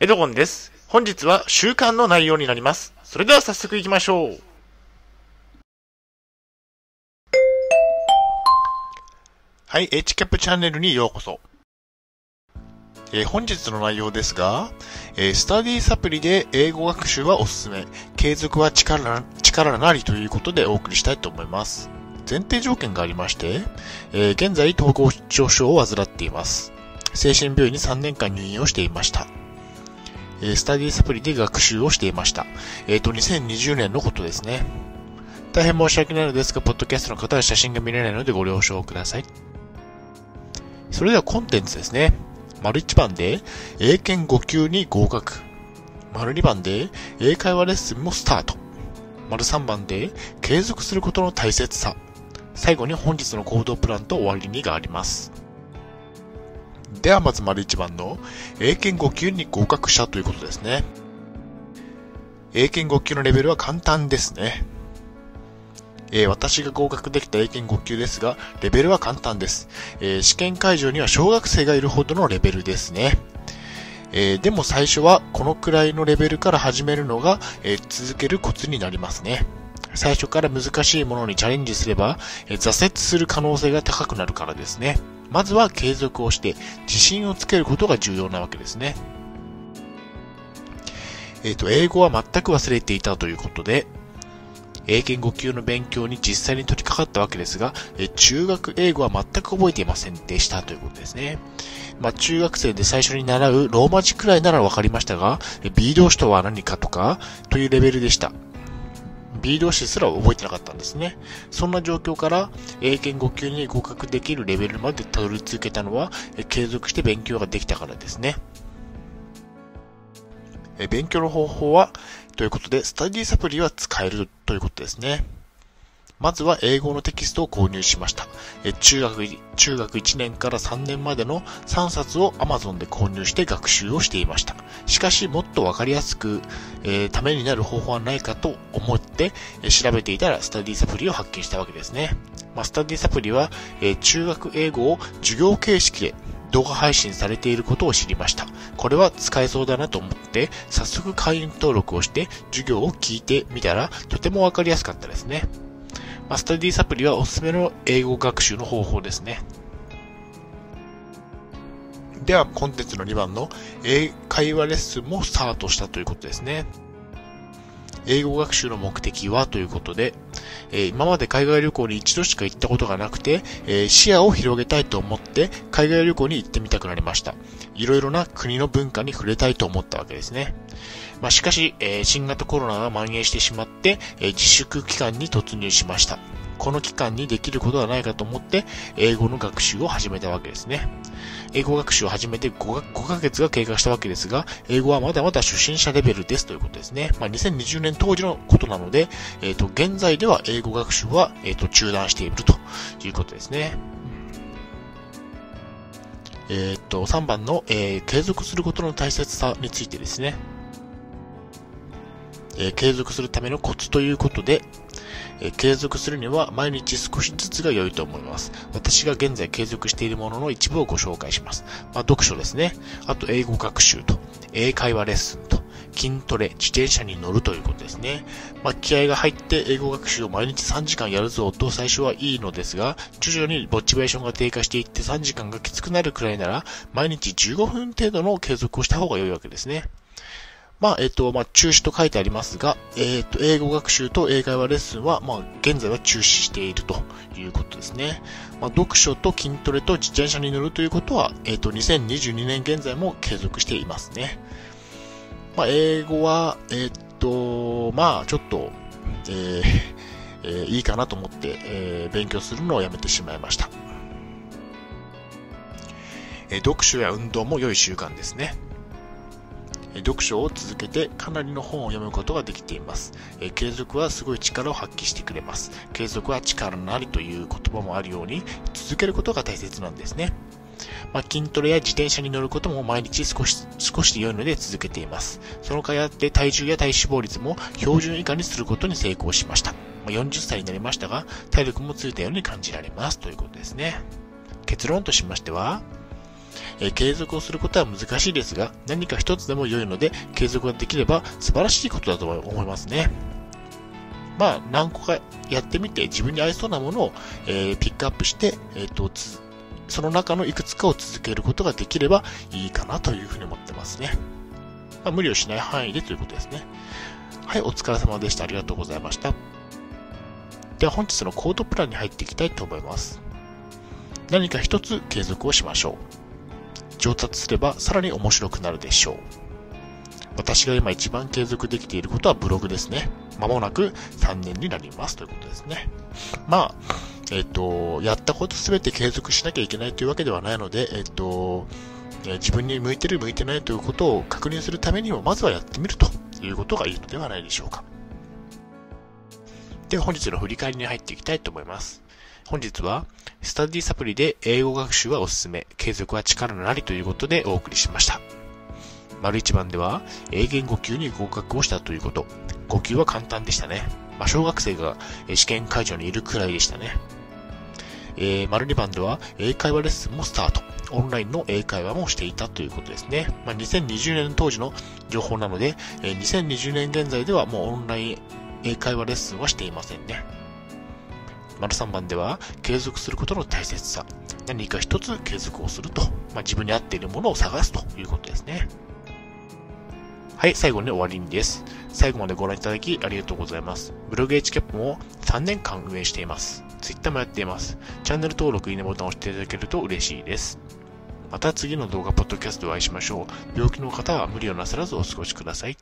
エドゴンです。本日は週間の内容になります。それでは早速行きましょう。はい、HCAP チャンネルにようこそ。えー本日の内容ですが、えースタディサプリで英語学習はおすすめ、継続は力な力なりということでお送りしたいと思います。前提条件がありまして、えー現在統合失調症を患っています。精神病院に3年間入院をしていました。えスタディサプリで学習をしていました。えっ、と、2020年のことですね。大変申し訳ないのですが、ポッドキャストの方は写真が見れないのでご了承ください。それではコンテンツですね。丸1番で、英検5級に合格。丸2番で、英会話レッスンもスタート。丸3番で、継続することの大切さ。最後に本日の行動プランと終わりにがあります。ではまず丸1番の、英検5級に合格したということですね。英検5級のレベルは簡単ですね。えー私が合格できた英検5級ですが、レベルは簡単です。えー試験会場には小学生がいるほどのレベルですね。えーでも最初はこのくらいのレベルから始めるのが、え続けるコツになりますね。最初から難しいものにチャレンジすれば、え挫折する可能性が高くなるからですね。まずは継続をして自信をつけることが重要なわけですね。えっ、と、英語は全く忘れていたということで、英検5級の勉強に実際に取り掛かったわけですが、え中学英語は全く覚えていませんでしたということですね。まあ、中学生で最初に習うローマ字くらいならわかりましたが、B 動詞とは何かとか、というレベルでした。B 動詞すら覚えてなかったんですね。そんな状況から、英検5級に合格できるレベルまでたどり着けたのは、継続して勉強ができたからですね。勉強の方法は、ということで、スタディサプリは使えるということですね。まずは英語のテキストを購入しました。中学、中学1年から3年までの3冊を Amazon で購入して学習をしていました。しかし、もっとわかりやすく、えーためになる方法はないかと思って、調べていたらスタディサプリを発見したわけですね。まあ、スタディサプリは、え中学英語を授業形式で動画配信されていることを知りました。これは使えそうだなと思って、早速会員登録をして授業を聞いてみたら、とてもわかりやすかったですね。まあ、スタディサプリはおすすめの英語学習の方法ですね。では、コンテンツの2番の英会話レッスンもスタートしたということですね。英語学習の目的はということで、えー今まで海外旅行に一度しか行ったことがなくて、えー視野を広げたいと思って海外旅行に行ってみたくなりました。いろいろな国の文化に触れたいと思ったわけですね。まあ、しかし、えー新型コロナが蔓延してしまって、え自粛期間に突入しました。この期間にできることはないかと思って、英語の学習を始めたわけですね。英語学習を始めて 5, 5ヶ月が経過したわけですが、英語はまだまだ初心者レベルですということですね。まあ、2020年当時のことなので、えっ、と、現在では英語学習は、えっ、と、中断しているということですね。えっ、と、3番の、え継続することの大切さについてですね。え継続するためのコツということで、え継続するには毎日少しずつが良いと思います。私が現在継続しているものの一部をご紹介します。まあ、読書ですね。あと英語学習と、英会話レッスンと、筋トレ、自転車に乗るということですね。まあ、気合が入って英語学習を毎日3時間やるぞと最初はいいのですが、徐々にモチベーションが低下していって3時間がきつくなるくらいなら、毎日15分程度の継続をした方が良いわけですね。まあ、えっ、と、まあ、中止と書いてありますが、えっ、と、英語学習と英会話レッスンは、まあ、現在は中止しているということですね。まあ、読書と筋トレと自転車に乗るということは、えっ、と、2022年現在も継続していますね。まあ、英語は、えっ、と、まあ、ちょっと、えーえーいいかなと思って、えー勉強するのをやめてしまいました。えー読書や運動も良い習慣ですね。読書を続けてかなりの本を読むことができています。え継続はすごい力を発揮してくれます。継続は力なりという言葉もあるように、続けることが大切なんですね。まあ、筋トレや自転車に乗ることも毎日少し、少しで良いので続けています。その甲斐あって体重や体脂肪率も標準以下にすることに成功しました。まあ40歳になりましたが、体力もついたように感じられます。ということですね。結論としましては、え、継続をすることは難しいですが、何か一つでも良いので、継続ができれば素晴らしいことだと思いますね。まあ、何個かやってみて、自分に合いそうなものを、えー、ピックアップして、えっ、と、その中のいくつかを続けることができればいいかなというふうに思ってますね。まあ、無理をしない範囲でということですね。はい、お疲れ様でした。ありがとうございました。では本日のコードプランに入っていきたいと思います。何か一つ継続をしましょう。上達すればさらに面白くなるでしょう。私が今一番継続できていることはブログですね。まもなく3年になりますということですね。まあ、えっ、と、やったことすべて継続しなきゃいけないというわけではないので、えっ、と、自分に向いてる向いてないということを確認するためにも、まずはやってみるということがいいのではないでしょうか。で本日の振り返りに入っていきたいと思います。本日は、スタディサプリで英語学習はおすすめ、継続は力なりということでお送りしました。丸一番では、英言5級に合格をしたということ。5級は簡単でしたね。まあ、小学生が試験会場にいるくらいでしたね。えー、丸2番では、英会話レッスンもスタート。オンラインの英会話もしていたということですね。まあ、2020年当時の情報なので、えー、2020年現在ではもうオンライン英会話レッスンはしていませんね。丸3番では、継続することの大切さ。何か一つ継続をすると。まあ、自分に合っているものを探すということですね。はい、最後に終わりにです。最後までご覧いただきありがとうございます。ブログ h キャップも3年間運営しています。Twitter もやっています。チャンネル登録、いいねボタンを押していただけると嬉しいです。また次の動画、ポッドキャストでお会いしましょう。病気の方は無理をなさらずお過ごしください。